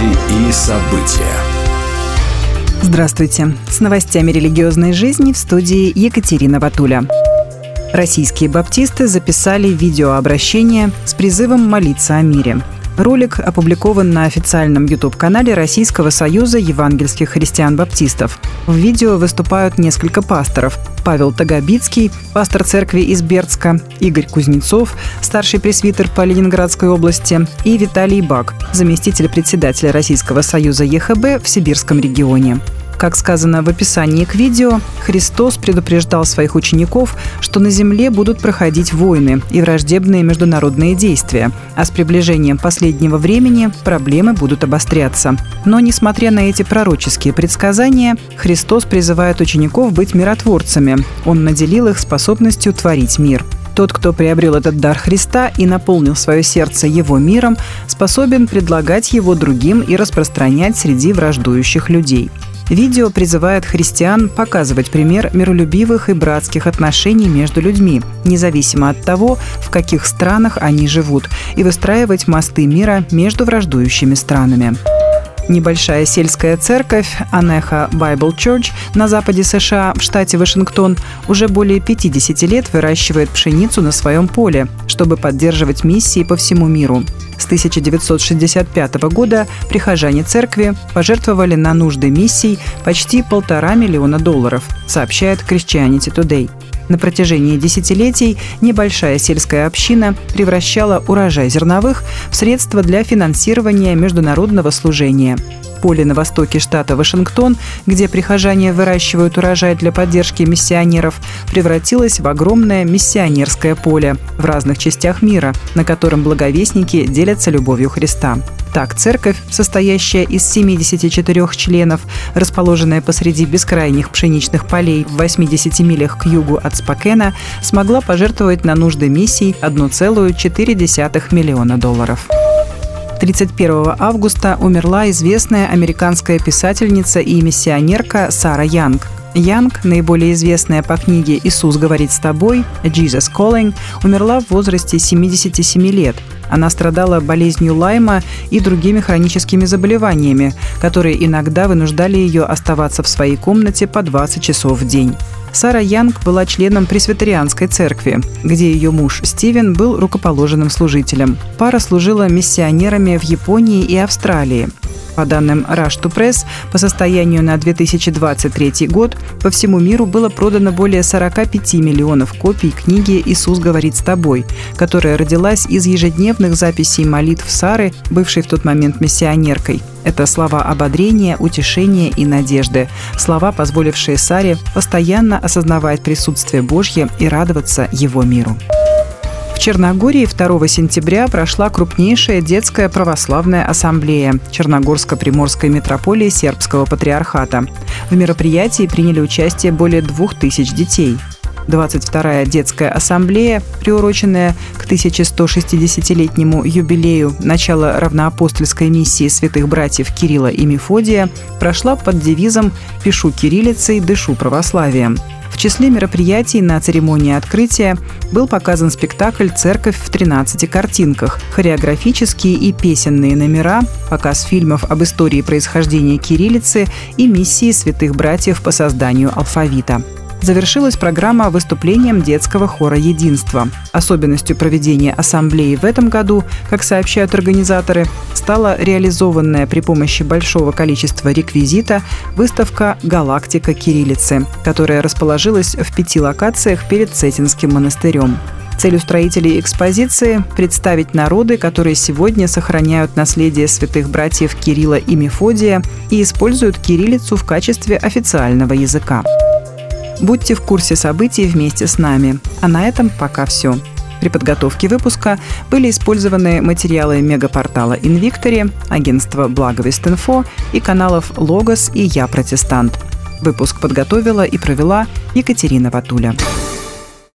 Новости и события. Здравствуйте. С новостями религиозной жизни в студии Екатерина Ватуля. Российские баптисты записали видеообращение с призывом молиться о мире. Ролик опубликован на официальном YouTube-канале Российского союза евангельских христиан-баптистов. В видео выступают несколько пасторов. Павел Тагобицкий, пастор церкви из Бердска, Игорь Кузнецов, старший пресвитер по Ленинградской области, и Виталий Бак, заместитель председателя Российского союза ЕХБ в Сибирском регионе. Как сказано в описании к видео, Христос предупреждал своих учеников, что на земле будут проходить войны и враждебные международные действия, а с приближением последнего времени проблемы будут обостряться. Но, несмотря на эти пророческие предсказания, Христос призывает учеников быть миротворцами. Он наделил их способностью творить мир. Тот, кто приобрел этот дар Христа и наполнил свое сердце его миром, способен предлагать его другим и распространять среди враждующих людей. Видео призывает христиан показывать пример миролюбивых и братских отношений между людьми, независимо от того, в каких странах они живут, и выстраивать мосты мира между враждующими странами. Небольшая сельская церковь Анеха Bible Church на западе США в штате Вашингтон уже более 50 лет выращивает пшеницу на своем поле, чтобы поддерживать миссии по всему миру. С 1965 года прихожане церкви пожертвовали на нужды миссий почти полтора миллиона долларов, сообщает Christianity Today. На протяжении десятилетий небольшая сельская община превращала урожай зерновых в средства для финансирования международного служения поле на востоке штата Вашингтон, где прихожане выращивают урожай для поддержки миссионеров, превратилось в огромное миссионерское поле в разных частях мира, на котором благовестники делятся любовью Христа. Так, церковь, состоящая из 74 членов, расположенная посреди бескрайних пшеничных полей в 80 милях к югу от Спокена, смогла пожертвовать на нужды миссий 1,4 миллиона долларов. 31 августа умерла известная американская писательница и миссионерка Сара Янг. Янг, наиболее известная по книге «Иисус говорит с тобой» «Jesus Calling», умерла в возрасте 77 лет. Она страдала болезнью Лайма и другими хроническими заболеваниями, которые иногда вынуждали ее оставаться в своей комнате по 20 часов в день. Сара Янг была членом пресвитерианской церкви, где ее муж Стивен был рукоположенным служителем. Пара служила миссионерами в Японии и Австралии. По данным Rush to Press, по состоянию на 2023 год по всему миру было продано более 45 миллионов копий книги «Иисус говорит с тобой», которая родилась из ежедневных записей молитв Сары, бывшей в тот момент миссионеркой. Это слова ободрения, утешения и надежды. Слова, позволившие Саре постоянно осознавать присутствие Божье и радоваться Его миру. Черногории 2 сентября прошла крупнейшая детская православная ассамблея Черногорско-Приморской митрополии Сербского патриархата. В мероприятии приняли участие более двух тысяч детей. 22-я детская ассамблея, приуроченная к 1160-летнему юбилею. Начала равноапостольской миссии святых братьев Кирилла и Мефодия, прошла под девизом «Пишу кириллицей, дышу православием». В числе мероприятий на церемонии открытия был показан спектакль «Церковь в 13 картинках», хореографические и песенные номера, показ фильмов об истории происхождения кириллицы и миссии святых братьев по созданию алфавита завершилась программа выступлением детского хора «Единство». Особенностью проведения ассамблеи в этом году, как сообщают организаторы, стала реализованная при помощи большого количества реквизита выставка «Галактика кириллицы», которая расположилась в пяти локациях перед Цетинским монастырем. Цель устроителей экспозиции – представить народы, которые сегодня сохраняют наследие святых братьев Кирилла и Мефодия и используют кириллицу в качестве официального языка. Будьте в курсе событий вместе с нами. А на этом пока все. При подготовке выпуска были использованы материалы мегапортала Invictory, агентства Благовест.инфо и каналов Логос и Я Протестант. Выпуск подготовила и провела Екатерина Ватуля.